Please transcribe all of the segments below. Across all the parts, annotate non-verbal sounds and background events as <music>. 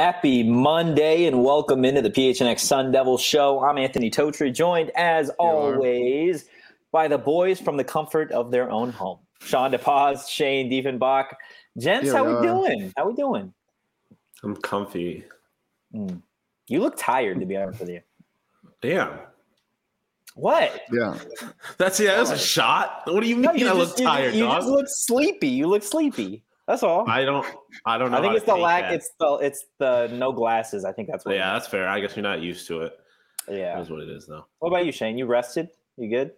Happy Monday and welcome into the PHNX Sun Devil Show. I'm Anthony Totri, joined as always by the boys from the comfort of their own home. Shawn DePaz, Shane Diefenbach. Gents, how we doing? How we doing? I'm comfy. Mm. You look tired, to be honest with you. Damn. What? Yeah. That's yeah, that's a shot. What do you mean No, you I just- look you- tired, You, dog? just look sleepy. You look sleepy. That's all. I, I don't I don't know. I think it's the lack. that. It's the it's the no glasses. I think that's what. yeah, it that's fair. I guess you're not used to it. yeah. That's what it is though. What about you, Shane? You rested? You good?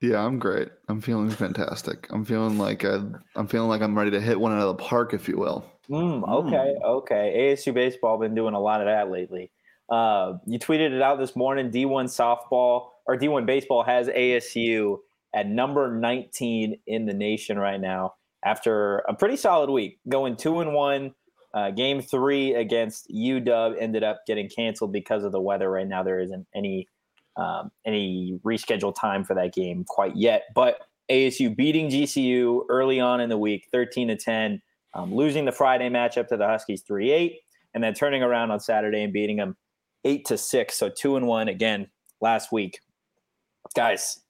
Yeah, I'm great. I'm feeling fantastic. I'm feeling like I, I'm feeling like I'm ready to hit one out of the park, if you will. Mm, okay, okay. ASU baseball been doing a lot of that lately. Uh, you tweeted it out this morning. D1 softball or D1 baseball has ASU at number 19 in the nation right now after a pretty solid week, going two and one. Uh, game three against UW ended up getting canceled because of the weather. Right now, there isn't any um, any rescheduled time for that game quite yet. But ASU beating GCU early on in the week, 13 to 10 um, losing the Friday matchup to the Huskies 3 8, and then turning around on Saturday and beating them 8 to 6. So 2 and 1 again last week. Guys,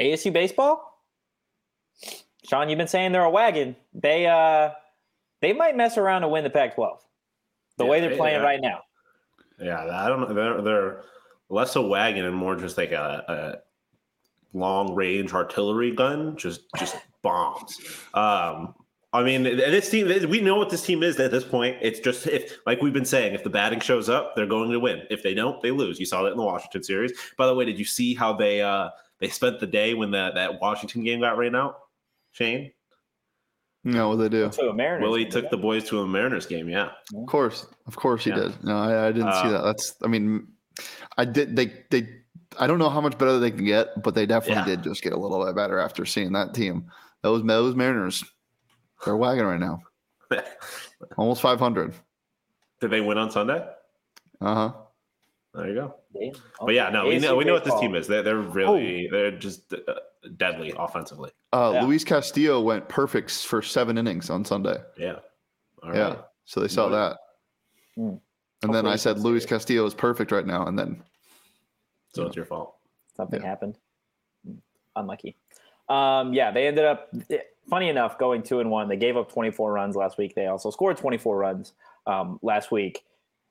ASU baseball? Sean, you've been saying they're a wagon. They uh they might mess around and win the Pac 12. The Yeah, way they're playing yeah. right now. Yeah, I don't know. They're they're less a wagon and more just like a, a long range artillery gun, just just <laughs> bombs. Um, I mean, this team, we know what this team is at this point. It's just if, like we've been saying, if the batting shows up, they're going to win. If they don't, they lose. You saw that in the Washington series. By the way, did you see how they uh they spent the day when that that Washington game got rained out? Shane, No, what they do. To a Mariners. Willie game, took the boys to a Mariners game. Yeah, Of course, of course he Yeah. did. No, I, I didn't see Uh, that. That's. I mean, I did. They they. I don't know how much better they can get, but they definitely Yeah. did just get a little bit better after seeing that team. Those those Mariners, they're wagging right now. <laughs> Almost 500. did they win on Sunday? Uh huh. There you go. Damn. But yeah, no, we know we know what this team is. They're, they're really they're just uh, deadly offensively. Uh, Yeah. Luis Castillo went perfect for seven innings on Sunday. Yeah. All yeah. right. So they saw that. Hmm. And then I said Luis. Castillo is perfect right now. And then So it's your fault. something Yeah. happened. Hmm, Unlucky. Um, yeah, they ended up. Funny enough, going two and one. They gave up 24 runs last week. They also scored 24 runs um, last week.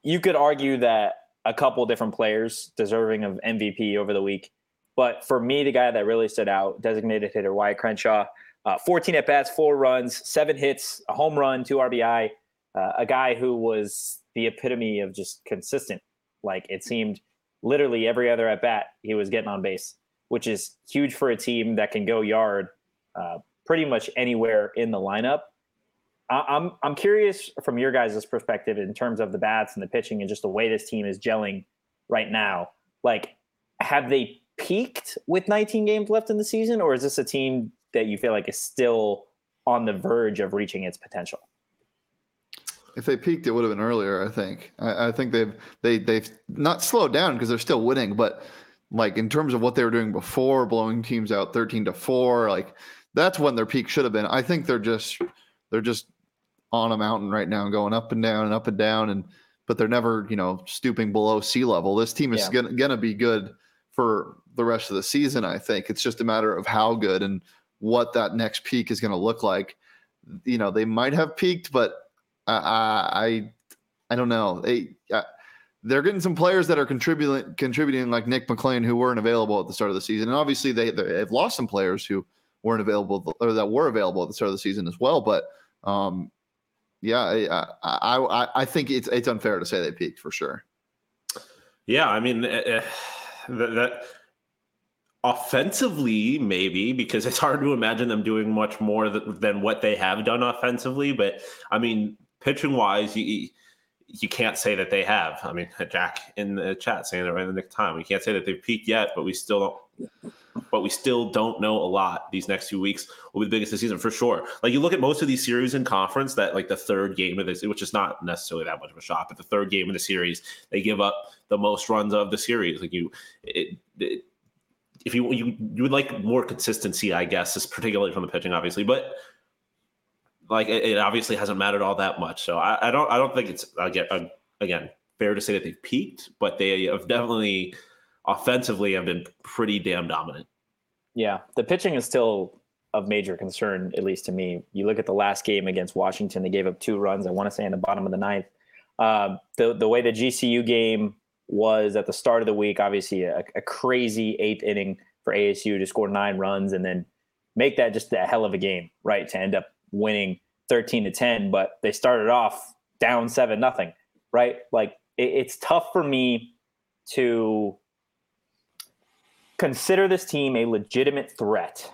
You could argue that a couple different players deserving of MVP over the week, but for me, the guy that really stood out, designated hitter Wyatt Crenshaw, uh, 14 at bats, four runs, seven hits, a home run, two RBI. Uh, a guy who was the epitome of just consistent. Like it seemed literally every other at bat he was getting on base, which is huge for a team that can go yard uh, pretty much anywhere in the lineup. I- I'm I'm curious from your guys' perspective in terms of the bats and the pitching and just the way this team is gelling right now. Like, have they peaked with 19 games left in the season, or is this a team that you feel like is still on the verge of reaching its potential? if they peaked, it would have been earlier. I think. I, I think they've they they've not slowed down because they're still winning, but like in terms of what they were doing before, blowing teams out thirteen to four, like that's when their peak should have been. I think they're just they're just on a mountain right now, going up and down and up and down, and but they're never you know stooping below sea level. This team is Yeah. gonna, gonna be good for the rest of the season. I think it's just a matter of how good and what that next peak is going to look like. You know, they might have peaked, but I I I don't know. They uh, they're getting some players that are contributing contributing like Nick McLain who weren't available at the start of the season, and obviously they they've lost some players who weren't available or that were available at the start of the season as well. But um, yeah, I, I I I think it's it's unfair to say they peaked for sure. Yeah, I mean, uh, <sighs> that, that offensively maybe because it's hard to imagine them doing much more th- than what they have done offensively. But I mean, pitching wise, you you can't say that they have. I mean, <laughs> Jack in the chat saying it right in the nick time. We can't say that they've peaked yet, but we still don't. But we still don't know a lot. These next few weeks will be the biggest of the season for sure. Like you look at most of these series in conference, that like the third game of this, which is not necessarily that much of a shock, but the third game of the series, they give up the most runs of the series. Like you, it, it if you you you would like more consistency, I guess, is particularly from the pitching, obviously, but like it, it obviously hasn't mattered all that much. So I, I don't I don't think it's again again fair to say that they've peaked, but they have definitely offensively have been pretty damn dominant. Yeah, the pitching is still of major concern, at least to me. You look at the last game against Washington; they gave up two runs. I want to say in the bottom of the ninth. Uh, the the way the GCU game was at the start of the week, obviously a, a crazy eighth inning for ASU to score nine runs and then make that just a hell of a game, right? To end up winning 13 to 10, but they started off down seven nothing, right? Like it, it's tough for me to consider this team a legitimate threat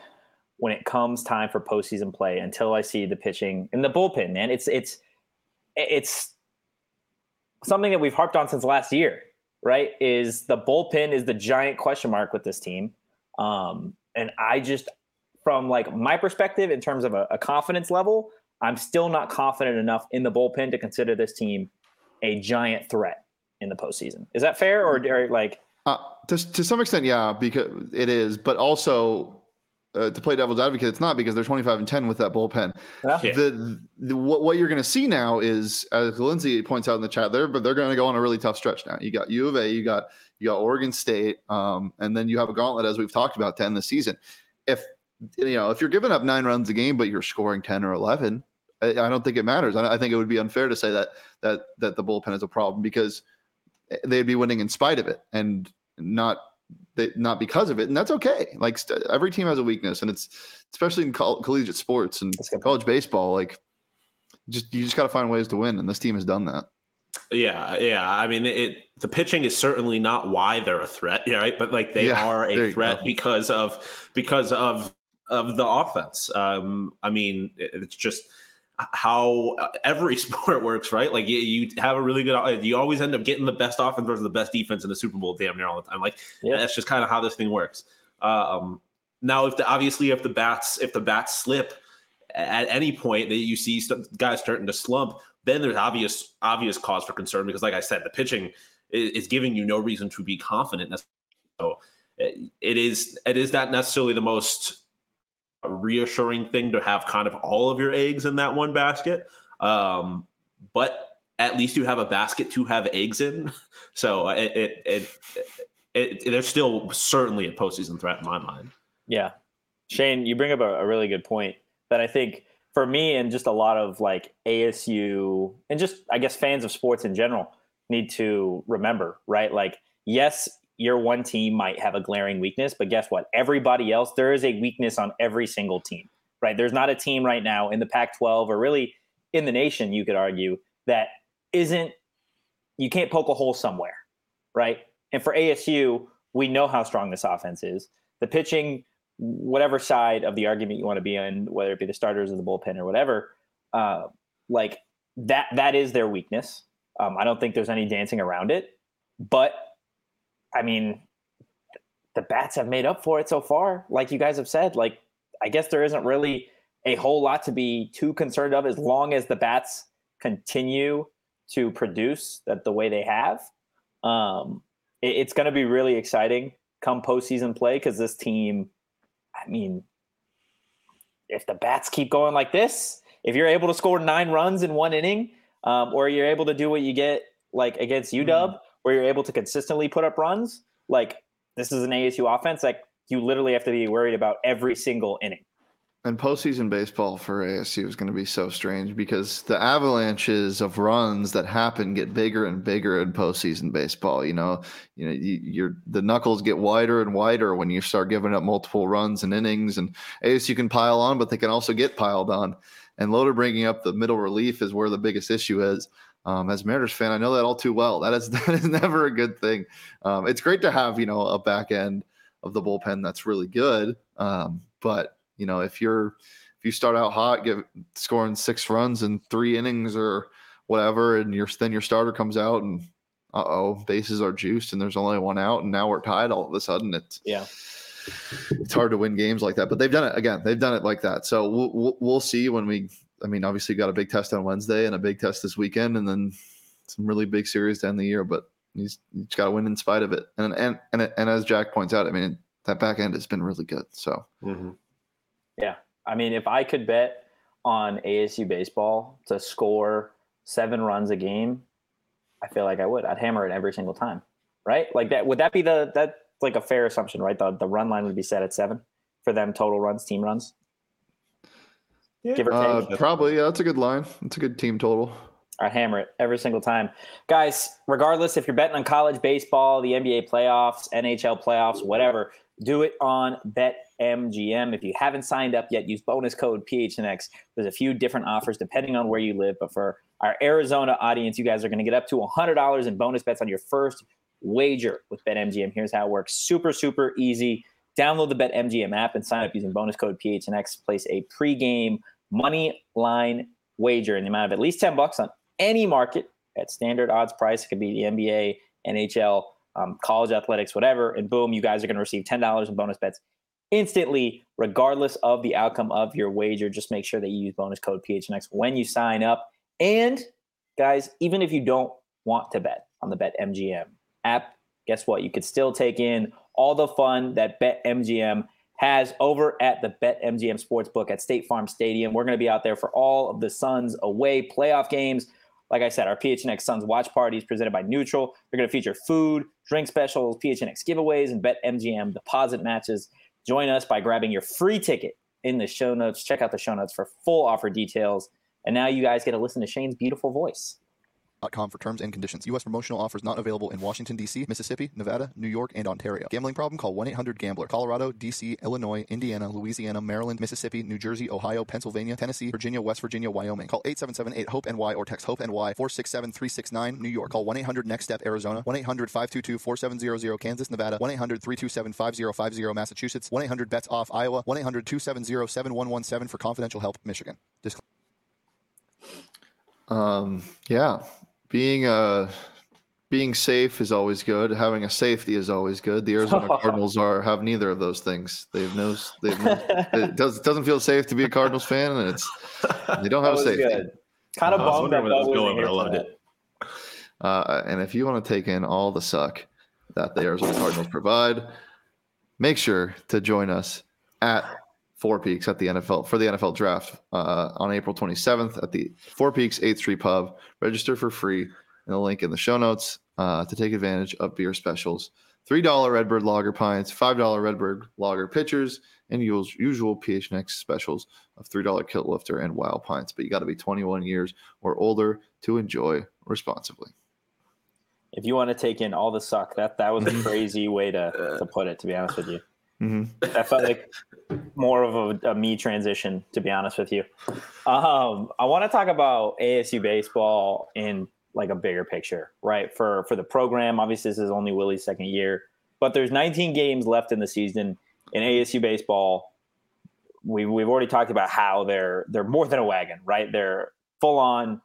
when it comes time for postseason play until I see the pitching in the bullpen, man. It's it's it's something that we've harped on since last year right? Is the bullpen is the giant question mark with this team. Um, and I just, from like my perspective, in terms of a, a confidence level, I'm still not confident enough in the bullpen to consider this team a giant threat in the postseason. Is that fair, or, or like? Uh, to, to some extent, yeah, because it is. But also, uh, to play devil's advocate, it's not because they're 25 and 10 with that bullpen. Yeah. The, the, what, what you're going to see now is, as Lindsay points out in the chat, there, but they're going to go on a really tough stretch now. You got U of A, you got you got Oregon State, um, and then you have a gauntlet as we've talked about to end the season. If you know if you're giving up nine runs a game, but you're scoring 10 or 11, I, I don't think it matters. I, I think it would be unfair to say that that that the bullpen is a problem because they'd be winning in spite of it and not they, not because of it, and that's okay. Like st- every team has a weakness, and it's especially in coll- collegiate sports and college baseball. Like, just you just got to find ways to win, and this team has done that. Yeah, yeah. I mean, it the pitching is certainly not why they're a threat, right? But like they yeah, are a threat because of because of of the offense. Um, I mean, it's just how every <laughs> sport works, right? Like you, you, have a really good, you always end up getting the best offense versus the best defense in the Super Bowl damn near all the time. Like yeah. that's just kind of how this thing works. Um, now, if the obviously if the bats if the bats slip at any point that you see guys starting to slump, then there's obvious obvious cause for concern because, like I said, the pitching is, is giving you no reason to be confident. So it is it is not necessarily the most reassuring thing to have kind of all of your eggs in that one basket. Um, but at least you have a basket to have eggs in. <laughs> So it, it, it, it, it they're still certainly a postseason threat in my mind. Yeah. Shane, you bring up a, a really good point that I think for me and just a lot of like ASU and just I guess fans of sports in general need to remember, right? Like, yes, your one team might have a glaring weakness, but guess what? Everybody else, there is a weakness on every single team, right? There's not a team right now in the Pac 12 or really in the nation, you could argue, that isn't, you can't poke a hole somewhere, right? And for ASU, we know how strong this offense is. The pitching, whatever side of the argument you want to be on, whether it be the starters or the bullpen or whatever, uh, like that, that is their weakness. Um, I don't think there's any dancing around it, but I mean, the bats have made up for it so far. Like you guys have said, like I guess there isn't really a whole lot to be too concerned of as long as the bats continue to produce that the way they have. Um, it, it's going to be really exciting come postseason play because this team, I mean, if the bats keep going like this, if you're able to score nine runs in one inning, um, or you're able to do what you get like against UW, mm where you're able to consistently put up runs, like this is an ASU offense, like you literally have to be worried about every single inning. And postseason baseball for ASU is going to be so strange because the avalanches of runs that happen get bigger and bigger in postseason baseball. You know, you know, you, are the knuckles get wider and wider when you start giving up multiple runs and innings. And ASU can pile on, but they can also get piled on. And Loader bringing up the middle relief is where the biggest issue is. Um, as Mariners fan, I know that all too well. That is <laughs> that is never a good thing. Um, it's great to have you know a back end of the bullpen that's really good, um, but you know if you're if you start out hot, get scoring six runs in three innings or whatever, and your then your starter comes out and uh oh, bases are juiced and there's only one out, and now we're tied. All of a sudden, it's yeah, it's hard to win games like that. But they've done it again. They've done it like that. So we'll we'll, we'll see when we. I mean, obviously, got a big test on Wednesday and a big test this weekend, and then some really big series to end the year. But he's, he's got to win in spite of it. And and and and as Jack points out, I mean, that back end has been really good. So Mm-hmm. yeah. I mean, if I could bet on ASU baseball to score seven runs a game, I feel like I would. I'd hammer it every single time, right? Like that. Would that be the that like a fair assumption, right? The the run line would be set at seven for them total runs, team runs. Give or uh, probably yeah, that's a good line. That's a good team total. I hammer it every single time. Guys, regardless if you're betting on college baseball, the NBA playoffs, NHL playoffs, whatever, do it on BetMGM. If you haven't signed up yet, use bonus code PHNX. There's a few different offers depending on where you live, but for our Arizona audience, you guys are going to get up to $100 in bonus bets on your first wager with BetMGM. Here's how it works. Super super easy. Download the BetMGM app and sign up using bonus code PHNX. Place a pregame money line wager in the amount of at least 10 bucks on any market at standard odds price. It could be the NBA, NHL, um, college athletics, whatever. And boom, you guys are going to receive $10 in bonus bets instantly, regardless of the outcome of your wager. Just make sure that you use bonus code PHNX when you sign up. And guys, even if you don't want to bet on the BetMGM app, guess what? You could still take in all the fun that BetMGM has over at the BetMGM Sportsbook at State Farm Stadium. We're going to be out there for all of the Suns away playoff games. Like I said, our PHNX Suns watch party is presented by Neutral. They're going to feature food, drink specials, PHNX giveaways, and BetMGM deposit matches. Join us by grabbing your free ticket in the show notes. Check out the show notes for full offer details. And now you guys get to listen to Shane's beautiful voice. For terms and conditions. U.S. promotional offers not available in Washington, D.C., Mississippi, Nevada, New York, and Ontario. Gambling problem? Call 1 800 Gambler. Colorado, D.C., Illinois, Indiana, Louisiana, Maryland, Mississippi, New Jersey, Ohio, Pennsylvania, Tennessee, Virginia, West Virginia, Wyoming. Call 877 8 HOPE NY or text HOPE NY 467 369 New York. Call 1 800 Next Step Arizona. 1 800 522 4700 Kansas, Nevada. 1 800 327 5050 Massachusetts. 1 800 BETS OFF Iowa. 1 800 270 7117 for confidential help Michigan. Um, yeah, being uh being safe is always good. Having a safety is always good. The Arizona <laughs> Cardinals are have neither of those things. They've no. They've no, it <laughs> does doesn't feel safe to be a Cardinals fan, and it's they don't have a safety. good. Kind of I was bummed that where that was going, but I loved that. it. Uh, and if you want to take in all the suck that the Arizona Cardinals provide, make sure to join us at Four Peaks at the NFL for the NFL draft uh, on April 27th at the Four Peaks 8th Street Pub. Register for free in the link in the show notes uh, to take advantage of beer specials. $3 Redbird Lager pints, $5 Redbird Lager pitchers, and us- usual PHNX specials of $3 Kilt Lifter and Wild Pints. But you got to be 21 years or older to enjoy responsibly. If you want to take in all the suck, that that was a <laughs> crazy way to, to put it. To be honest with you, hmm that felt like more of a, a me transition. To be honest with you, um, I want to talk about ASU baseball in like a bigger picture, right? For for the program, obviously this is only Willie's second year, but there's 19 games left in the season in ASU baseball. We we've already talked about how they're they're more than a wagon, right? They're full on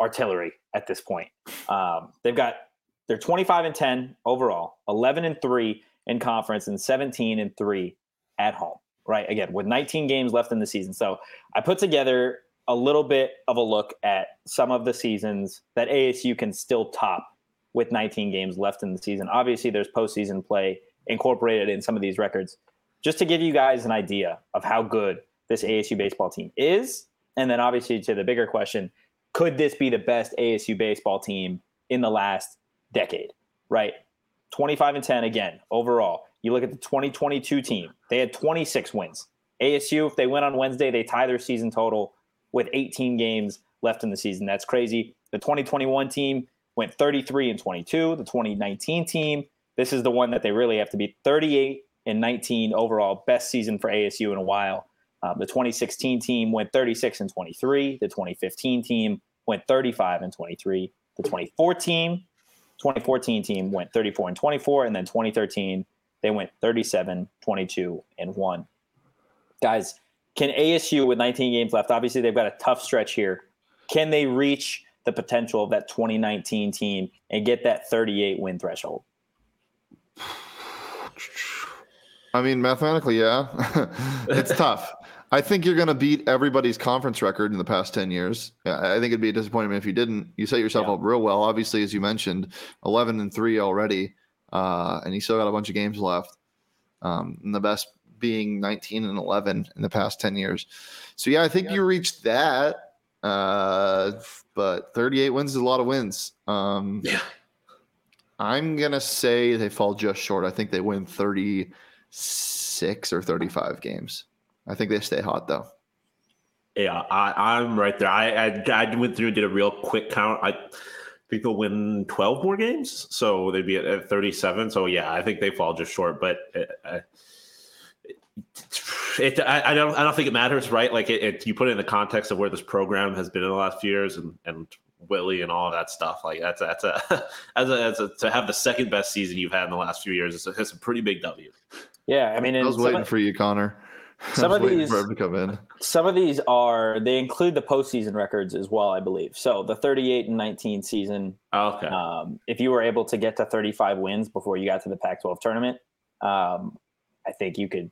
artillery at this point. Um, they've got they're 25 and 10 overall, 11 and 3 in conference, and 17 and 3 at home. Right. Again, with 19 games left in the season. So I put together a little bit of a look at some of the seasons that ASU can still top with 19 games left in the season. Obviously, there's postseason play incorporated in some of these records. Just to give you guys an idea of how good this ASU baseball team is. And then, obviously, to the bigger question could this be the best ASU baseball team in the last decade? Right. 25 and 10 again overall. You look at the 2022 team, they had 26 wins. ASU, if they win on Wednesday, they tie their season total with 18 games left in the season. That's crazy. The 2021 team went 33 and 22. The 2019 team, this is the one that they really have to beat 38 and 19 overall, best season for ASU in a while. Um, the 2016 team went 36 and 23. The 2015 team went 35 and 23. The 2014 2014 team went 34 and 24, and then 2013 they went 37, 22, and one. Guys, can ASU with 19 games left? Obviously, they've got a tough stretch here. Can they reach the potential of that 2019 team and get that 38 win threshold? I mean, mathematically, yeah, <laughs> it's tough. I think you're going to beat everybody's conference record in the past 10 years. I think it'd be a disappointment if you didn't. You set yourself Yeah. up real well. Obviously, as you mentioned, 11 and 3 already, uh, and you still got a bunch of games left. Um, and the best being 19 and 11 in the past 10 years. So, yeah, I think Yeah. you reached that. Uh, but 38 wins is a lot of wins. Um, Yeah. I'm going to say they fall just short. I think they win 36 or 35 games. I think they stay hot though. Yeah, I, I'm right there. I, I I went through and did a real quick count. I think they'll win 12 more games, so they'd be at, at 37. So yeah, I think they fall just short. But uh, it, I, I don't I don't think it matters, right? Like it, it, you put it in the context of where this program has been in the last few years, and and Willie and all of that stuff. Like that's that's a <laughs> as a, as a to have the second best season you've had in the last few years. It's a, it's a pretty big W. Yeah, I mean, I was waiting of, for you, Connor. Some of these- for him to come in. some of these are they include the postseason records as well, I believe. So the 38 and 19 season Okay. Um, if you were able to get to 35 wins before you got to the Pac-12 tournament, um, I think you could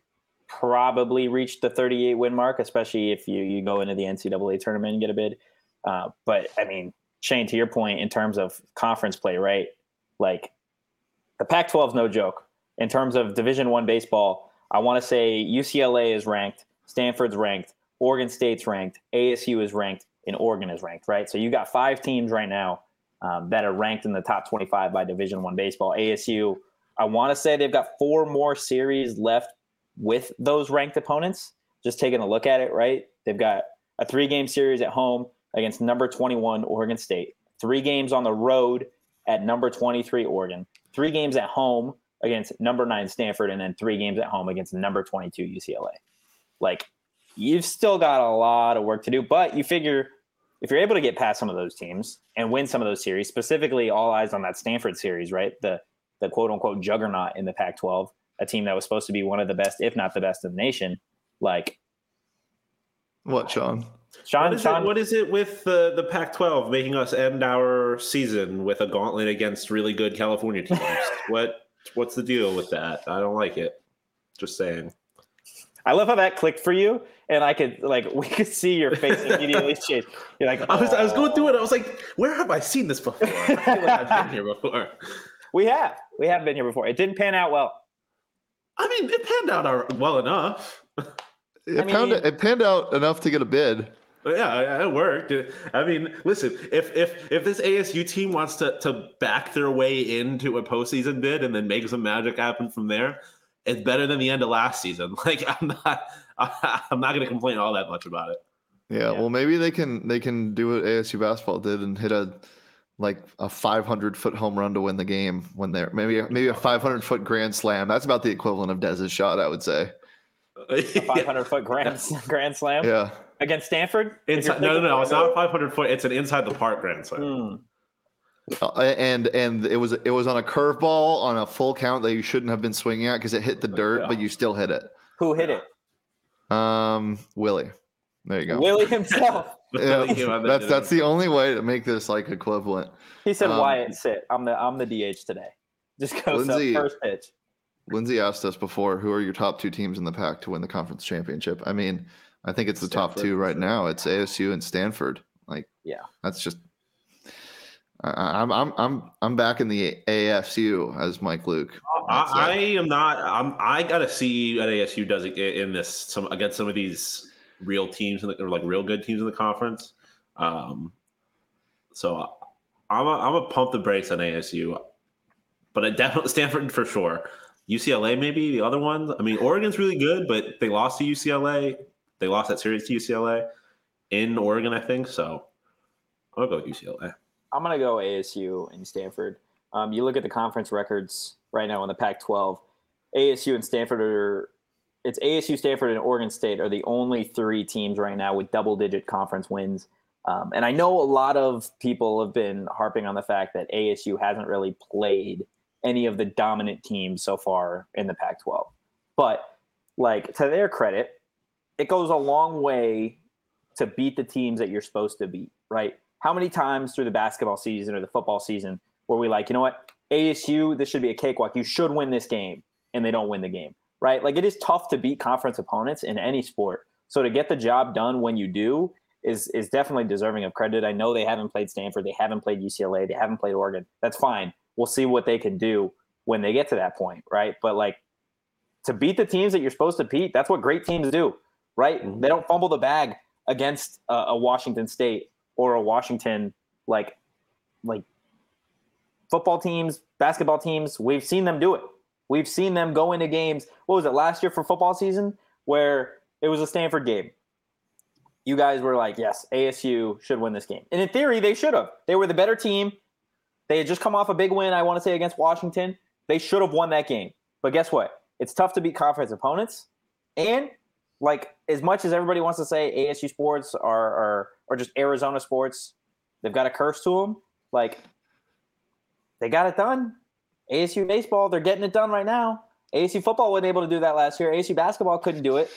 probably reach the 38 win mark, especially if you you go into the NCAA tournament and get a bid. Uh, but I mean, Shane, to your point, in terms of conference play, right? Like the Pac-12 is no joke in terms of Division One baseball. I want to say UCLA is ranked, Stanford's ranked, Oregon State's ranked, ASU is ranked, and Oregon is ranked. Right, so you got five teams right now um, that are ranked in the top 25 by Division One baseball. ASU, I want to say they've got four more series left with those ranked opponents. Just taking a look at it, right? They've got a three-game series at home against number 21 Oregon State, three games on the road at number 23 Oregon, three games at home against number nine Stanford, and then three games at home against number 22 UCLA. Like, you've still got a lot of work to do, but you figure if you're able to get past some of those teams and win some of those series, specifically all eyes on that Stanford series, right? The the quote unquote juggernaut in the Pac-12, a team that was supposed to be one of the best, if not the best in the nation. Like What, Shawn? Shawn, What is, Shawn, it, what is it with the, the Pac 12 making us end our season with a gauntlet against really good California teams? <laughs> what What's the deal with that? I don't like it. Just saying. I love how that clicked for you, and I could like <laughs> we could see your face immediately change. You're like, <laughs> I was, I was going through "Oh." it. I was like, where have I seen this before? I feel like I've been here before. <laughs> We have, we have been here before. It didn't pan out well. I mean, it panned out our- well enough. It, I panned, it panned out enough to get a bid. Yeah, it worked. I mean, listen, if if if this ASU team wants to to back their way into a postseason bid and then make some magic happen from there, it's better than the end of last season. <laughs> Like I'm not <laughs> I'm not going to complain all that much about it. Yeah, Yeah. well, maybe they can they can do what ASU basketball did and hit a like a 500 foot home run to win the game when they're maybe maybe a 500 foot grand slam. That's about the equivalent of Dez's shot, I would say. A 500 foot grand <laughs> grand slam Yeah, against Stanford. Inside, no, no, no. It's about not 500 foot. It's an inside the park grand slam. hmm. Uh, and and it was it was on a curveball on a full count that you shouldn't have been swinging at because it hit the dirt, but you still hit it. Who hit it? Um, Willie, there you go. Willie himself. <laughs> Yeah, Willie came out there that's that's the only way to make this like equivalent. He said, Um, "Wyatt, sit. I'm the I'm the DH today. Just go Lindsay- up first pitch." Lindsay asked us before, who are your top two teams in the pack to win the conference championship? I mean, I think it's the top two right sure. now. It's ASU and Stanford. Like, Yeah. that's just. I, I'm I'm I'm I'm back in the AFCU as Mike Luke. That's I, I am not. I'm. I gotta see what ASU does i- in this some against some of these real teams in the, or like real good teams in the conference. Um, so I'm a, I'm a pump the brakes on ASU, but I definitely Stanford for sure. UCLA maybe the other ones. I mean, Oregon's really good, but they lost to UCLA. They lost that series to UCLA in Oregon, I think. So I'll go with UCLA. I'm gonna go ASU and Stanford. Um, you look at the conference records right now in the Pac-12. ASU and Stanford are. It's ASU, Stanford, and Oregon State are the only three teams right now with double-digit conference wins. Um, and I know a lot of people have been harping on the fact that ASU hasn't really played any of the dominant teams so far in the Pac 12. But, like, to their credit, it goes a long way to beat the teams that you're supposed to beat, right? How many times through the basketball season or the football season were we like, you know what, ASU, this should be a cakewalk. You should win this game, and they don't win the game, right? Like, it is tough to beat conference opponents in any sport. So to get the job done when you do is is definitely deserving of credit. I know they haven't played Stanford, they haven't played UCLA, they haven't played Oregon. That's fine. We'll see what they can do when they get to that point, right? But like to beat the teams that you're supposed to beat, that's what great teams do, right? They don't fumble the bag against a, a Washington State or a Washington like like football teams, basketball teams. We've seen them do it. We've seen them go into games. What was it last year for football season where it was a Stanford game? You guys were like, yes, ASU should win this game. And in theory, they should have. They were the better team. They had just come off a big win, I want to say, against Washington. They should have won that game. But guess what? It's tough to beat conference opponents. And like as much as everybody wants to say ASU sports are are or just Arizona sports, they've got a curse to them. Like they got it done. ASU baseball, they're getting it done right now. ASU football wasn't able to do that last year. ASU basketball couldn't do it.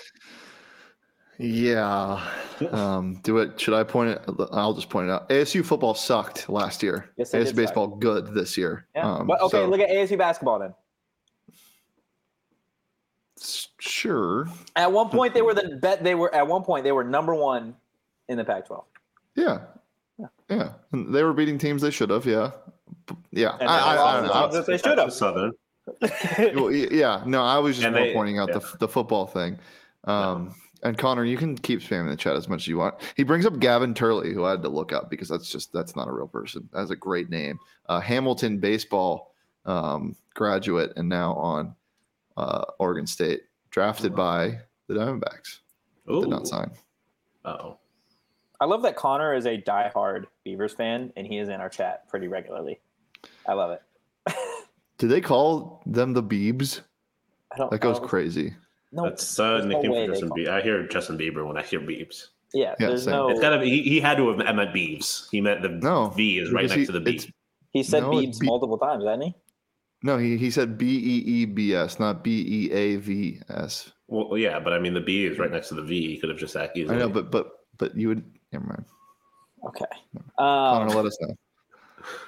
Yeah. Um, do it. Should I point it? I'll just point it out. ASU football sucked last year. Yes, ASU did suck. baseball good this year. Yeah. Um, but okay, so- look at ASU basketball then. Sure. At one point, they were the bet. They were at one point they were number one in the Pac-12. Yeah. Yeah. And they were beating teams they should have. Yeah. Yeah. And I, I, they I, lost don't know. that they should have. Southern. <laughs> Well, yeah. No, I was just more they- pointing out yeah. the, the football thing. Um, And Connor, you can keep spamming the chat as much as you want. He brings up Gavin Turley, who I had to look up because that's just that's not a real person. That's a great name. Uh, Hamilton baseball um, graduate and now on uh, Oregon State, drafted by the Diamondbacks. Ooh. Did not sign. Oh. I love that Connor is a diehard Beavers fan, and he is in our chat pretty regularly. I love it. Did they call them the Beebs? I don't. That goes I don't- crazy. No, That's uh, there's no nickname way for Justin Bieber. I hear Justin Bieber when I hear Beebs. Yeah, Yeah, there's same. no. It's gotta be. He, he had to have meant Beebs. He meant the No, V is right next he- to the it's- B. he said No, Beebs multiple times, hasn't he? No, he, he said B E E B S, not B E A V S. Well, yeah, but I mean the B is right next to the V. He could have just that I know, but but but you would. Never mind. Okay. Connor, Um, let us know.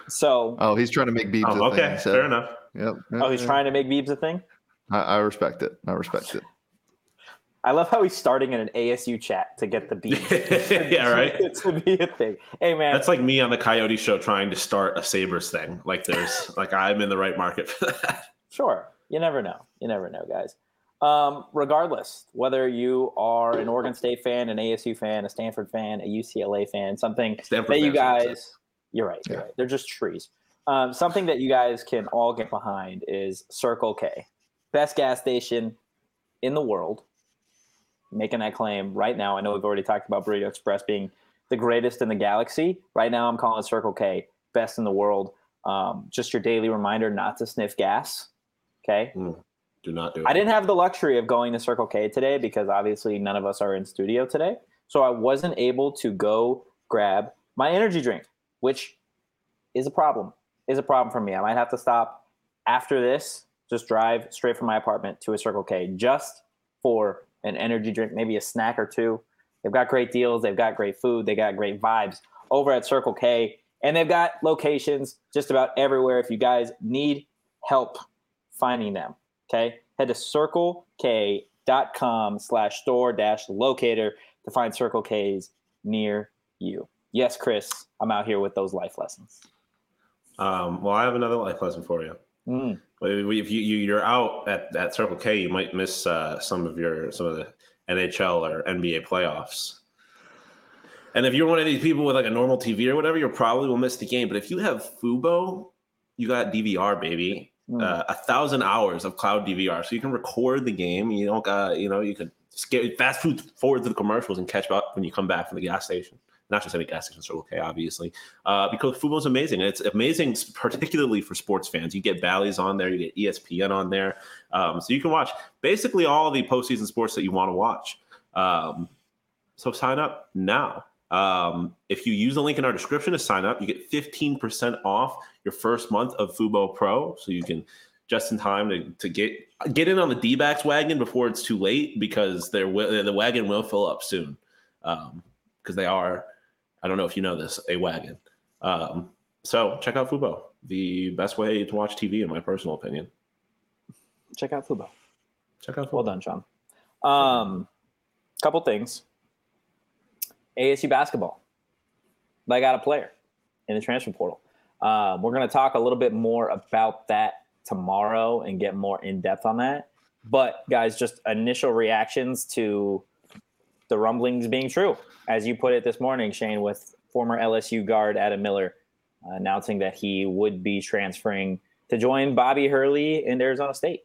so, Oh, he's trying to make Beebs. Oh, a thing, okay, fair enough. Yep. oh, he's trying to make Beebs a thing. I, I respect it. I respect it. I love how he's starting in an ASU chat to get the Beebs. <laughs> yeah, right. <laughs> to be a thing. Hey, man. That's like me on the Coyote Show trying to start a Sabres thing. Like there's <laughs> like I'm in the right market for that. Sure. You never know. You never know, guys. Um, regardless, whether you are an Oregon State fan, an ASU fan, a Stanford fan, a UCLA fan, something Stanford that you fans, guys, you're right, you're Yeah. right. They're just trees. Um, something that you guys can all get behind is Circle K, best gas station in the world. Making that claim right now. I know we've already talked about Burrito Express being the greatest in the galaxy. Right now, I'm calling Circle K best in the world. Um, just your daily reminder not to sniff gas. Okay. Do not do it. I didn't have the luxury of going to Circle K today because obviously none of us are in studio today. So I wasn't able to go grab my energy drink, which is a problem. Is a problem for me. I might have to stop after this, just drive straight from my apartment to a Circle K just for an energy drink, maybe a snack or two. They've got great deals, they've got great food, they got great vibes over at Circle K, and they've got locations just about everywhere if you guys need help finding them. Okay. Head to circlek.com slash store dash locator to find Circle K's near you. Yes, Chris, I'm out here with those life lessons. Um, well, I have another life lesson for you. Mm. If you, you you're out at, at Circle K, you might miss uh, some of your some of the NHL or NBA playoffs. And if you're one of these people with like a normal TV or whatever, you probably will miss the game. But if you have Fubo, you got DVR, baby. Mm. Uh, a thousand hours of cloud DVR, so you can record the game. You don't got you know you could skip fast food forward to the commercials and catch up when you come back from the gas station. Not just any gas station, Circle K, obviously, uh, because Fubo's amazing. And it's amazing, particularly for sports fans. You get Bally's on there, you get ESPN on there, um, so you can watch basically all the postseason sports that you want to watch. Um, so sign up now. Um, if you use the link in our description to sign up, you get 15% off your first month of Fubo Pro. So you can just in time to, to get get in on the D backs wagon before it's too late because they the wagon will fill up soon. Because um, they are, I don't know if you know this, a wagon. Um, so check out Fubo, the best way to watch TV, in my personal opinion. Check out Fubo. Check out Fubo. Well done, Shawn. Um, couple things. ASU basketball. They got a player in the transfer portal. Um, we're going to talk a little bit more about that tomorrow and get more in depth on that. But guys, just initial reactions to the rumblings being true, as you put it this morning, Shane, with former LSU guard Adam Miller uh, announcing that he would be transferring to join Bobby Hurley in Arizona State.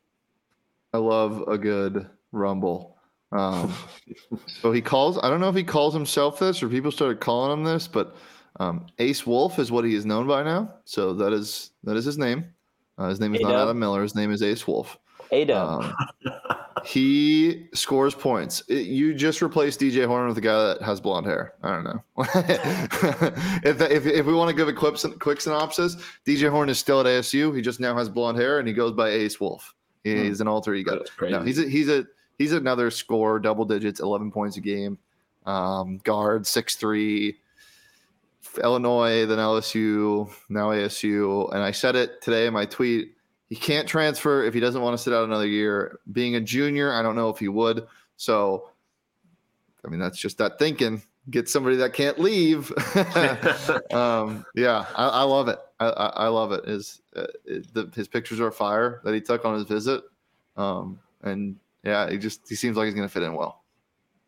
I love a good rumble. Um, <laughs> so he calls, I don't know if he calls himself this or people started calling him this, but um, Ace Wolf is what he is known by now. So that is that is his name. Uh, his name is not Adam Miller. His name is Ace Wolf. A-Dub. Um, he scores points. It, you just replaced DJ Horne with a guy that has blonde hair. I don't know. <laughs> if, if, if we want to give a quick, quick synopsis, DJ Horne is still at ASU. He just now has blonde hair and he goes by Ace Wolf. He's hmm. an alter ego. No, he's a, he's a he's another score, double digits, eleven points a game. Um, guard, six three. Illinois, then LSU, now ASU. And I said it today in my tweet. He can't transfer if he doesn't want to sit out another year. Being a junior, I don't know if he would. So, I mean, that's just that thinking. Get somebody that can't leave. <laughs> um, yeah, I, I, love it. I, I love it. His uh, the, his pictures are fire that he took on his visit, um, and yeah, he just he seems like he's going to fit in well.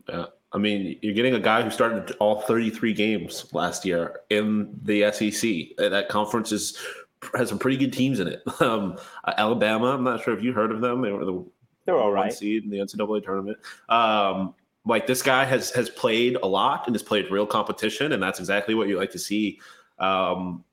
Yeah. I mean, you're getting a guy who started all 33 games last year in the SEC. That conference is has some pretty good teams in it. <laughs> Um, Alabama, I'm not sure if you heard of them. They were the they're all right seed in the NCAA tournament. Um, like this guy has has played a lot and has played real competition, and that's exactly what you like to see um,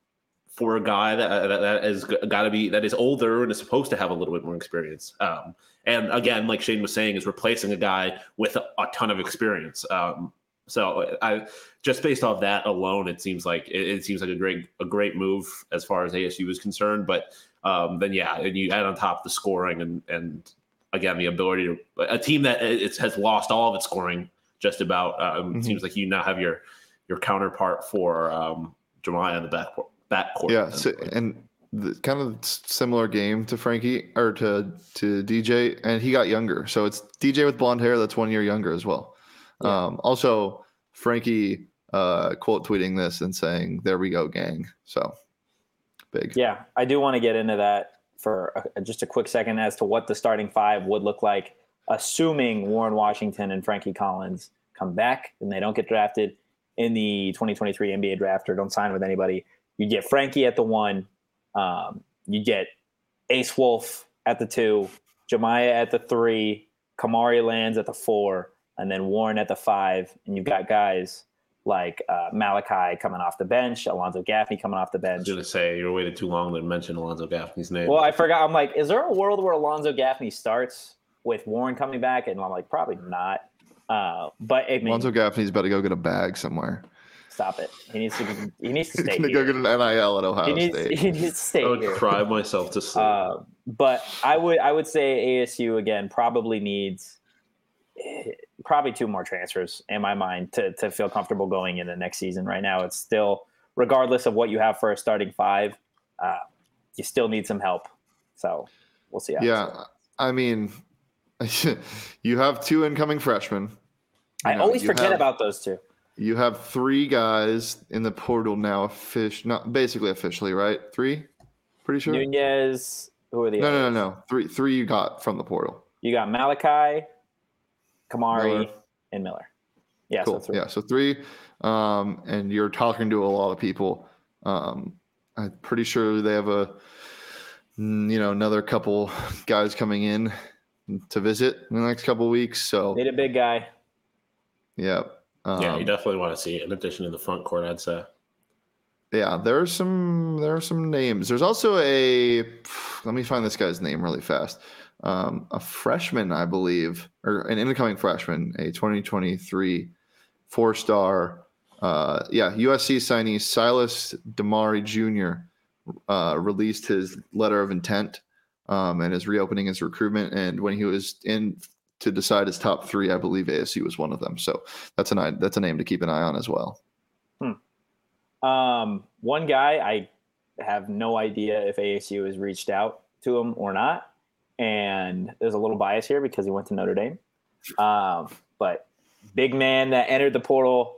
for a guy that that, that is got to be that is older and is supposed to have a little bit more experience. Um, and again, like Shane was saying, is replacing a guy with a, a ton of experience. Um, so I just based off that alone, it seems like it, it, seems like a great a great move as far as ASU is concerned. But um, then yeah, and you add on top the scoring and and again the ability to a team that it has lost all of its scoring just about. Um, mm-hmm. Seems like you now have your your counterpart for um, Jamiya in the back backcourt. Yeah, so, and the, kind of similar game to Frankie or to to DJ, and he got younger. So it's DJ with blonde hair that's one year younger as well. Yeah. Um, also, Frankie uh, quote tweeting this and saying, "There we go, gang." So big. Yeah, I do want to get into that for a, just a quick second as to what the starting five would look like, assuming Warren Washington and Frankie Collins come back and they don't get drafted in the 2023 NBA draft or don't sign with anybody. You get Frankie at the one, um, you get Ace Wolf at the two, Jamiya at the three, Kamari Lands at the four, and then Warren at the five. And you've got guys like uh, Malachi coming off the bench, Alonzo Gaffney coming off the bench. I was going to say, you waited too long to mention Alonzo Gaffney's name. Well, I forgot. I'm like, is there a world where Alonzo Gaffney starts with Warren coming back? And I'm like, probably not. Uh, but I mean, Alonzo Gaffney's about to go get a bag somewhere. Stop it. He needs to. He needs to <laughs> stay. He's gonna here. go get an NIL at Ohio he needs, State. He needs to stay I would here. cry myself to sleep. Uh, but I would. I would say ASU again probably needs <sighs> probably two more transfers in my mind to to feel comfortable going into next season. Right now, it's still regardless of what you have for a starting five, uh, you still need some help. So we'll see. yeah, I mean, <laughs> you have two incoming freshmen. I know, always forget have, about those two. You have three guys in the portal now, fish not basically officially, right? Three, pretty sure. Nunez. Who are the? No, others? no, no, no. Three, three you got from the portal. You got Malachi, Kamari, Miller. and Miller. Yeah, cool. so three. Yeah, so three. Um, and you're talking to a lot of people. Um, I'm pretty sure they have a, you know, another couple guys coming in to visit in the next couple weeks. So need a big guy. Yeah. Um, yeah, you definitely want to see it. In addition to the front court, I'd say. Yeah, there are some there are some names. There's also a let me find this guy's name really fast. Um, a freshman, I believe, or an incoming freshman, a 2023 four star Uh, yeah, USC signee Silas Demary Jr. Uh, released his letter of intent um, and is reopening his recruitment. And when he was in to decide his top three, I believe ASU was one of them. So that's an that's a name to keep an eye on as well. Um, one guy I have no idea if ASU has reached out to him or not, and there's a little bias here because he went to Notre Dame. Um, but big man that entered the portal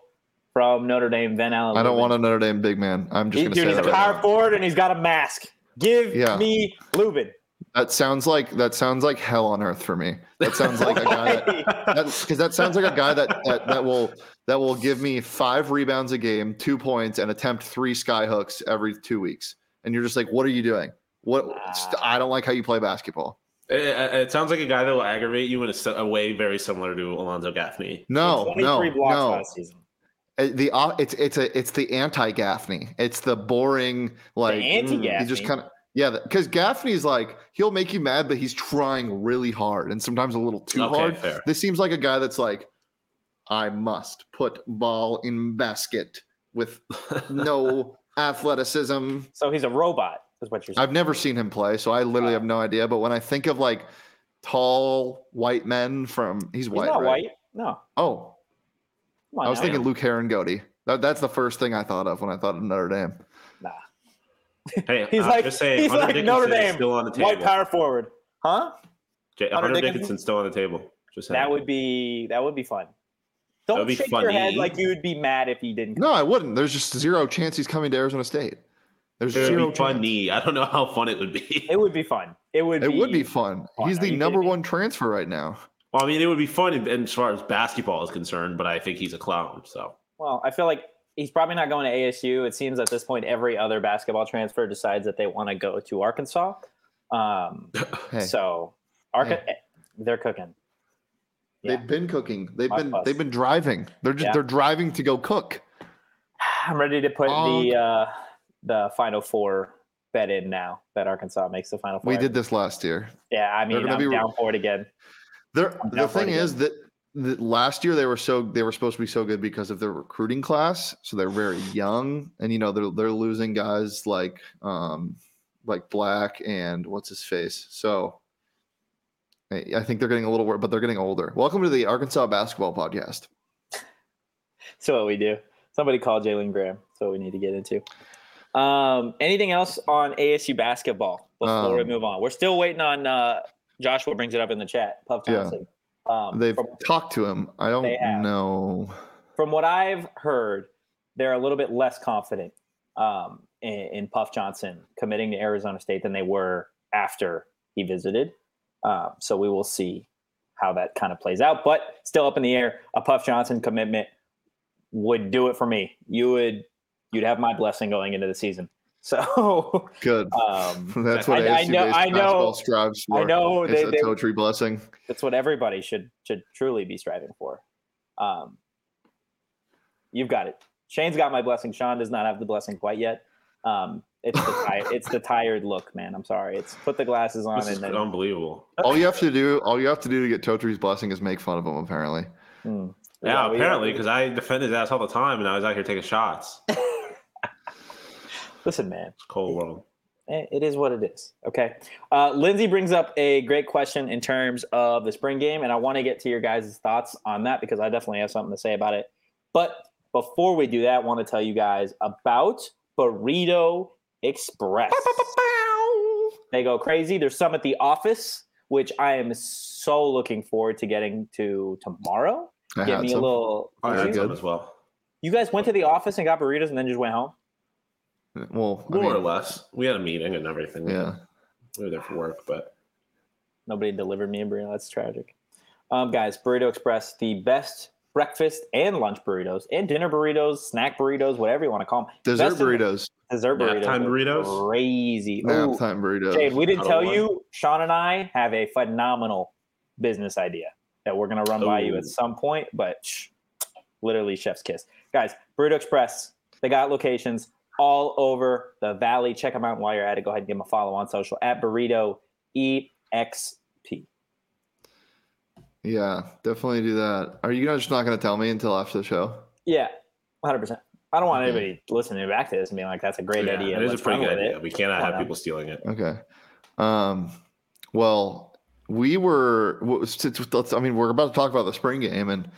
from Notre Dame, Ven-Allen. I don't want a Notre Dame big man. I'm just He- going to dude, say he's that a right power now. forward and he's got a mask. Give Yeah. me Lubin. That sounds like that sounds like hell on earth for me. That sounds like a guy that <laughs> because that sounds like a guy that, that that will that will give me five rebounds a game, two points, and attempt three sky hooks every two weeks. And you're just like, what are you doing? What? I don't like how you play basketball. It, it- it sounds like a guy that will aggravate you in a way very similar to Alonzo Gaffney. No, no, blocks no. last season. Uh, The uh, it's it's a it's the anti Gaffney. It's the boring like mm, anti-Gaffney? He just kind of yeah, because Gaffney's like he'll make you mad, but he's trying really hard and sometimes a little too Okay, hard. fair. This seems like a guy that's like, I must put ball in basket with no <laughs> athleticism. So he's a robot, is what you're saying. I've never seen him play, so I literally have no idea. But when I think of like tall white men from he's he's white, not right? white. No. Oh, Come on I was now. thinking Luke Harangody. That, that's the first thing I thought of when I thought of Notre Dame. Nah. Hey, <laughs> He's I'm like just saying, he's Hunter like Dickinson Notre is Dame, still on the table. white power forward, huh? J- Hunter Hunter Dickinson? Dickinson's still on the table. Just. That would be that would be fun. Don't would be shake your head like you would be mad if he didn't. No, I wouldn't. There's just zero chance he's coming to Arizona State. There's It zero would be funny. <laughs> I don't know how fun it would be. It would be fun. It would. It be, would be fun. fun. He's the number one transfer right now. Well, I mean, it would be fun in- in- as far as basketball is concerned, but I think he's a clown. So Well, I feel like he's probably not going to ASU. It seems at this point every other basketball transfer decides that they want to go to Arkansas. Um, <laughs> Hey, So, Arca- they're cooking. Yeah. they've been cooking. They've Much been fuss. they've been driving. They're just Yeah. they're driving to go cook. <sighs> I'm ready to put Honk. the uh, the Final Four bet in now that Arkansas makes the Final Four. We did this last year. Yeah, I mean, gonna I'm be- down for it again. They're, I'm the down for it thing is that, that last year they were so they were supposed to be so good because of their recruiting class. So they're very young, and you know they're they're losing guys like um like Black and what's his face. So I think they're getting a little worried, but they're getting older. Welcome to the Arkansas basketball podcast. <laughs> So what we do. Somebody call Jalen Graham. That's what we need to get into. Um, anything else on ASU basketball before we Um, move on? We're still waiting on uh, Joshua brings it up in the chat. Puff Yeah. Um, They've from, talked to him. I don't know. from what I've heard, they're a little bit less confident um, in, in Puff Johnson committing to Arizona State than they were after he visited. Um, so we will see how that kind of plays out. But still up in the air. A Puff Johnson commitment would do it for me. You would you'd have my blessing going into the season. So Good. <laughs> um, <laughs> That's what I- I know- I know- strives for. I know It's a they, tree blessing. that's what everybody should should truly be striving for. Um, you've got it. Shane's got my blessing. Shawn does not have the blessing quite yet. Um, it's the tired, <laughs> it's the tired look, man. I'm sorry. It's put the glasses on this is and then it's unbelievable. All you have to do, all you have to do to get Totri's blessing is make fun of him. Apparently. Is Yeah, that what you- apparently, because I defend his ass all the time, and I was out here taking shots. It's listen, man. It's cold world. Eh, It is what it is. Okay. Uh, Lindsay brings up a great question in terms of the spring game, and I want to get to your guys' thoughts on that because I definitely have something to say about it. But before we do that, I want to tell you guys about Burrito Express. They go crazy. There's some at the office, which I am so looking forward to getting to tomorrow. I Get had me a some. little. I had some as well, You guys went to the office and got burritos and then just went home. Well, I more mean, or less. We had a meeting and everything. Yeah. we were there for work, but Nobody delivered me a burrito. That's tragic. Um, guys, Burrito Express, the best breakfast and lunch burritos and dinner burritos, snack burritos, whatever you want to call them. Dessert Best burritos, Dessert burritos. Naptime are burritos? Crazy. nap Ooh, time burritos. Jade, we didn't Cuddle tell one. you, Shawn and I have a phenomenal business idea that we're going to run by you at some point, but shh, literally chef's kiss. Guys, Burrito Express, they got locations all over the valley. Check them out while you're at it. Go ahead and give them a follow on social at Burrito EXP. Yeah, definitely do that. Are you guys just not going to tell me until after the show? Yeah. 100. percent I don't want Okay. anybody listening back to this and being like, "That's a great Yeah, idea." It is a Let's pretty good idea. it." We cannot have people stealing it. Okay. Um, well, we were. what was- since- let's- I mean, we're about to talk about the spring game, and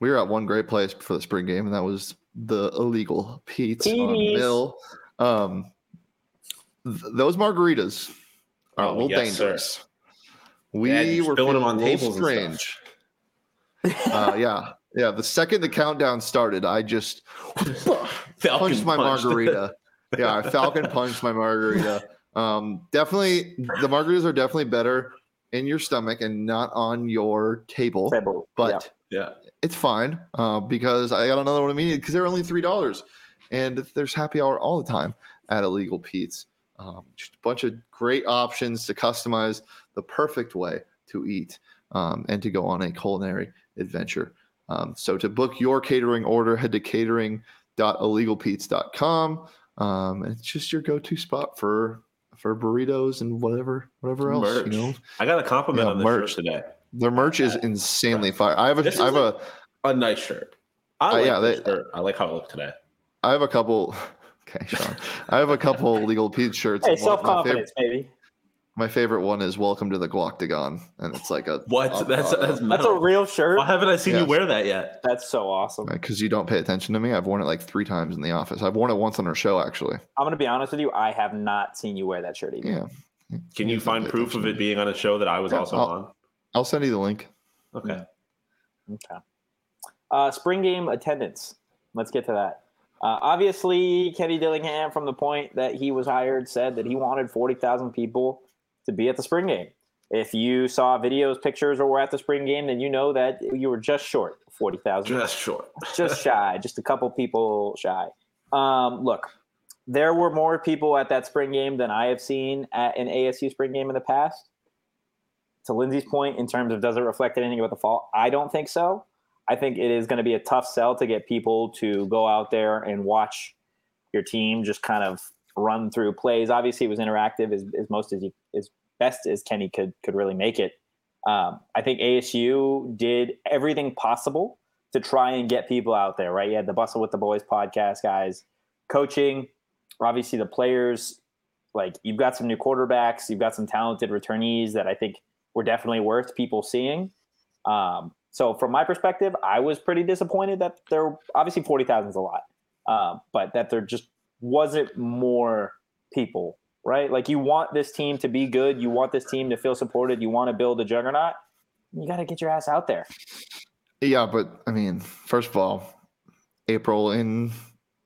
we were at one great place for the spring game, and that was the illegal Pete's on Mill. Um, th- those margaritas are a Oh, little yes, sir. dangerous. We Yeah, were spilling them on a little tables and strange. uh, yeah, yeah. The second the countdown started, I just <laughs> punched my punched. margarita. <laughs> yeah, I Falcon punched my margarita. Um, definitely, the margaritas are definitely better in your stomach and not on your table. Table. But yeah. It's fine uh, because I got another one immediately because they're only three dollars, and there's happy hour all the time at Illegal Pete's. Um, just a bunch of great options to customize the perfect way to eat um, and to go on a culinary adventure. Um, so to book your catering order, head to catering.illegalpete's.com. Um, and it's just your go-to spot for for burritos and whatever whatever else. Merch. You know, I got a compliment Yeah, on the merch. today. Their merch is insanely fire. I have a This I have is a A nice shirt. I Uh, like yeah, they- shirt. I like how it looked today. I have a couple. <laughs> Okay, Shawn. I have a couple <laughs> legal Pete shirts. Hey, self my, favorite, confidence, baby. my favorite one is "Welcome to the Guoctagon," and it's like a What? a- that's a- that's That's a real shirt. Why haven't I seen you wear that yet? That's so awesome. because you don't pay attention to me. I've worn it like three times in the office. I've worn it once on our show actually. I'm gonna be honest with you. I have not seen you wear that shirt either. Yeah, Can you don't find proof of it being on a show that I was Yeah, also I'll- on? I'll send you the link. Okay. Okay. Uh, spring game attendance. Let's get to that. Uh, obviously, Kenny Dillingham, from the point that he was hired, said that he wanted 40,000 people to be at the spring game. If you saw videos, pictures, or were at the spring game, then you know that you were just short of 40,000. Just short. <laughs> just shy, just a couple people shy. Um, look, there were more people at that spring game than I have seen at an ASU spring game in the past. To Lindsay's point, in terms of does it reflect anything about the fall, I don't think so. I think it is going to be a tough sell to get people to go out there and watch your team just kind of run through plays. Obviously, it was interactive as, as most as you, as best as Kenny could could really make it. Um, I think ASU did everything possible to try and get people out there. Right? You had the Bussin' with the Boys podcast guys, coaching. Obviously, the players. Like you've got some new quarterbacks, you've got some talented returnees that I think were definitely worth people seeing. Um, so from my perspective, I was pretty disappointed that there obviously forty thousand is a lot, um, but that there just wasn't more people. Right? Like you want this team to be good, you want this team to feel supported, you want to build a juggernaut. You got to get your ass out there. Yeah, but I mean, first of all, April in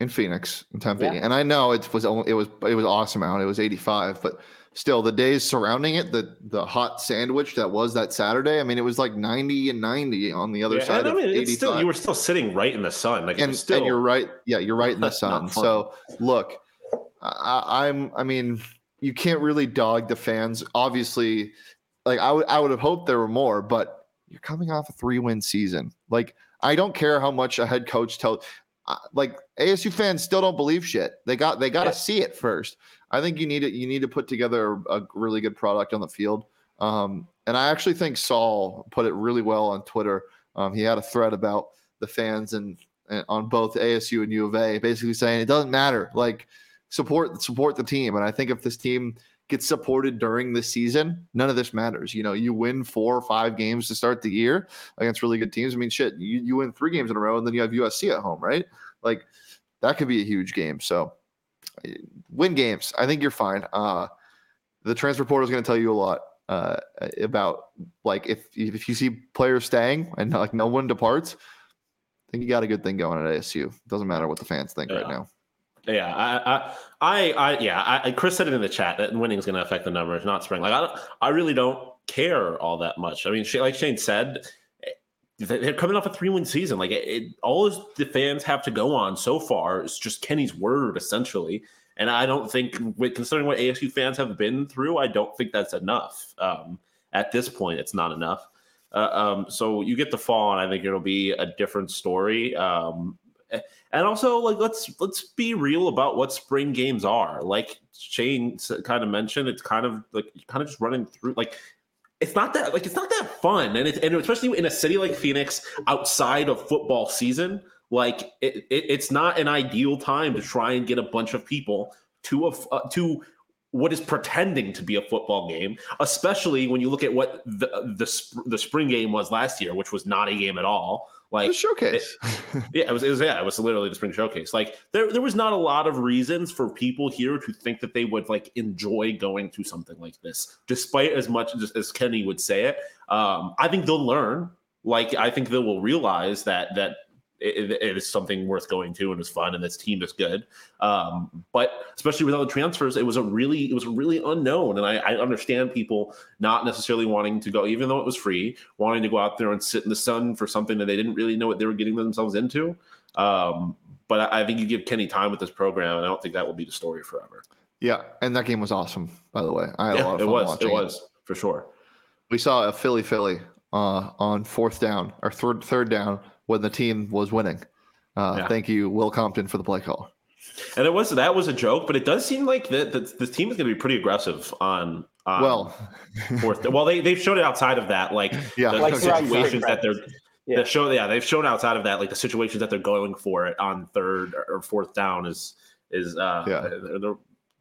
in Phoenix in Tempe, Yeah. and I know it was only, it was it was awesome out. It was 85, but still, the days surrounding it, the the hot sandwich that was that Saturday. I mean, it was like 90 and 90 on the other Yeah, side I mean, it's still you were still sitting right in the sun. Like and, still and you're right. Yeah, you're right in the <laughs> sun. So look, I, I'm. I mean, you can't really dog the fans. Obviously, like I would. I would have hoped there were more, but you're coming off a three win season. Like I don't care how much a head coach tells. Uh, like ASU fans still don't believe shit. They got they got to Yeah. see it first. I think you need it. You need to put together a, a really good product on the field. Um, and I actually think Saul put it really well on Twitter. Um, he had a thread about the fans and, and on both ASU and U of A, basically saying it doesn't matter. Like support support the team. And I think if this team gets supported during the season, none of this matters. You know, you win four or five games to start the year against really good teams. I mean, shit, you, you win three games in a row and then you have USC at home, right? Like that could be a huge game. So win games. I think you're fine. Uh, the transfer portal is going to tell you a lot uh, about like if if you see players staying and like no one departs. I think you got a good thing going at ASU. Doesn't matter what the fans think right now. Yeah, I, I, I, yeah, I, Chris said it in the chat that winning is going to affect the numbers, not spring. Like I, I really don't care all that much. I mean, like Shane said, eh, they're coming off a three-win season. Like it, it, all the fans have to go on so far is just Kenny's word, essentially. And I don't think, considering what ASU fans have been through, I don't think that's enough. Um, at this point, it's not enough. Uh, um, so you get the fall, and I think it'll be a different story. Um, and also like let's let's be real about what spring games are like shane kind of mentioned it's kind of like kind of just running through like it's not that like it's not that fun and it's and especially in a city like phoenix outside of football season Like it, it, it's not an ideal time to try and get a bunch of people to a uh, to what is pretending to be a football game, especially when you look at what the the, the spring game was last year, which was not a game at all. Like The showcase. yeah, it was, it was yeah, it was literally the spring showcase. Like there there was not a lot of reasons for people here to think that they would like enjoy going to something like this, despite as much as, as Kenny would say it. Um, I think they'll learn. Like I think they will realize that that it, it is something worth going to and it's fun and this team is good. Um, but especially with all the transfers, it was a really it was really unknown, and I, I understand people not necessarily wanting to go, even though it was free, wanting to go out there and sit in the sun for something that they didn't really know what they were getting themselves into. Um, but I, I think you give Kenny time with this program, and I don't think that will be the story forever. yeah, and that game was awesome. By the way, I had a lot Yeah, of it fun was. watching It was for sure. We saw a Philly Philly uh, on fourth down or third third down when the team was winning. Uh, Yeah. Thank you, Will Compton, for the play call. And it was that was a joke, but it does seem like that the, the team is going to be pretty aggressive on. on well, fourth. Well, they they've showed it outside of that, like <laughs> Yeah. the Like situations that they're. Yeah. The show, yeah, they've shown outside of that, like the situations that they're going for it on third or fourth down is is uh, Yeah. they're, they're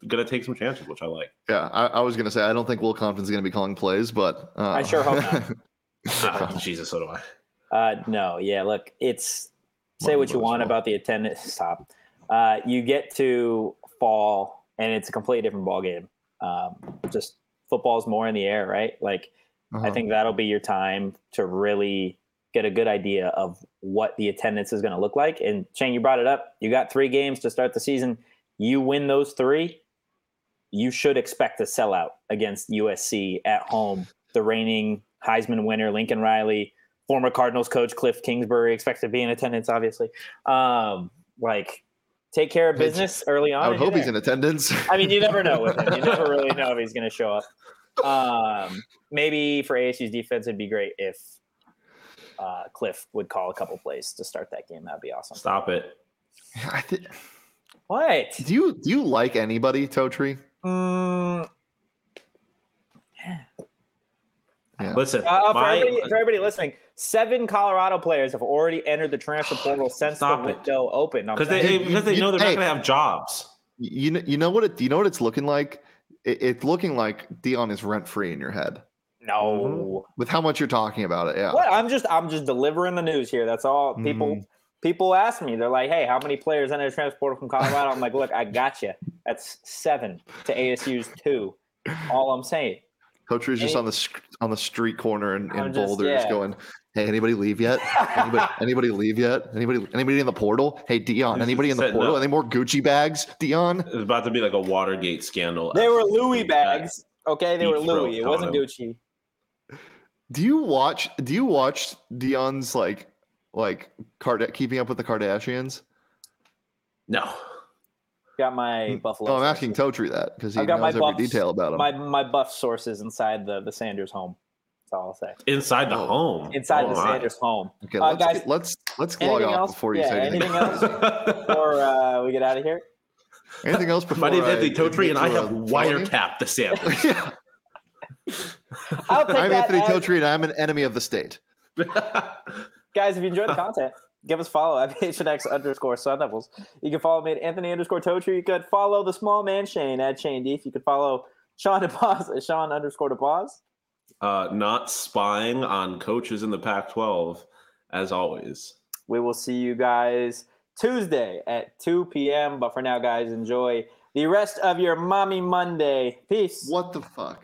gonna take some chances, which I like. yeah, I, I was gonna say I don't think Will Compton's gonna be calling plays, but uh, I sure hope not. <laughs> Ah, Jesus, so do I. Uh, no, yeah. Look, it's say what you want about the attendance. Stop. Uh, you get to fall, and it's a completely different ball game. Um, just football's more in the air, right? Like I Uh-huh. think that'll be your time to really get a good idea of what the attendance is going to look like. And Shane, you brought it up. You got three games to start the season. You win those three, you should expect a sellout against USC at home. The reigning Heisman winner, Lincoln Riley, former Cardinals coach Cliff Kingsbury, expects to be in attendance, obviously. Um, like, take care of business early on. I would hope he's there. in attendance. I mean, you never know with him. You never really know if he's going to show up. Um, maybe for ASU's defense, it'd be great if uh, Cliff would call a couple plays to start that game. That'd be awesome. Stop it. I thi- What? do you do you like anybody, Totri? Mm, Yeah. Listen, uh, for, my- everybody, for everybody listening, seven Colorado players have already entered the transfer <sighs> portal since Stop the it. window opened. Because they saying. because they you- know they're hey. not gonna have jobs. You know, you know what it you know what it's looking like. It, it's looking like Deion is rent free in your head no. with how much you're talking about it. Yeah. What? I'm just I'm just delivering the news here. That's all. People Mhm. people ask me. They're like, "Hey, how many players entered the transfer portal from Colorado?" I'm like, "Look, I got you. That's seven to ASU's two. All I'm saying." Coach is just on the on the street corner in, in just- Boulder, just going, "Hey, anybody leave yet? Anybody, <laughs> anybody leave yet? Anybody anybody in the portal? Hey, Deion, anybody in the portal? up. Any more Gucci bags, Deion? It's about to be like a Watergate scandal. They were Louis bags. Okay, they Deep were Louis. It wasn't condom. Gucci. Do you watch? Do you watch Deion's like like Card- keeping up with the Kardashians? No, Got my hmm. Buffalo. No, I'm asking sources. Totri that because he I've got my knows every buffs- detail about him. my my buff sources inside the the Sanders home. That's all I'll say. inside the Oh. home. Inside Oh, the my. Sanders home. okay, uh, let's guys, get- let's let's log off else? before you yeah, say anything. anything else before uh, we get out of here? <laughs> Anything else before My name's I Anthony Totri, and I admit have to a felony? wiretapped the sample. <laughs> yeah. I'll <laughs> take I'm that Anthony as- Totri, and I'm an enemy of the state. Guys, if you enjoyed the content, give us a follow at PHNX underscore Sun Devils. You can follow me at Anthony underscore Totri. You could follow the small man Shane at Shane Deef. You could follow Shawn DePaz at Shawn underscore DePaz. Uh, not spying on coaches in the Pac-12, as always. We will see you guys Tuesday at 2 p.m. But for now, guys, enjoy the rest of your Mommy Monday. Peace. What the fuck?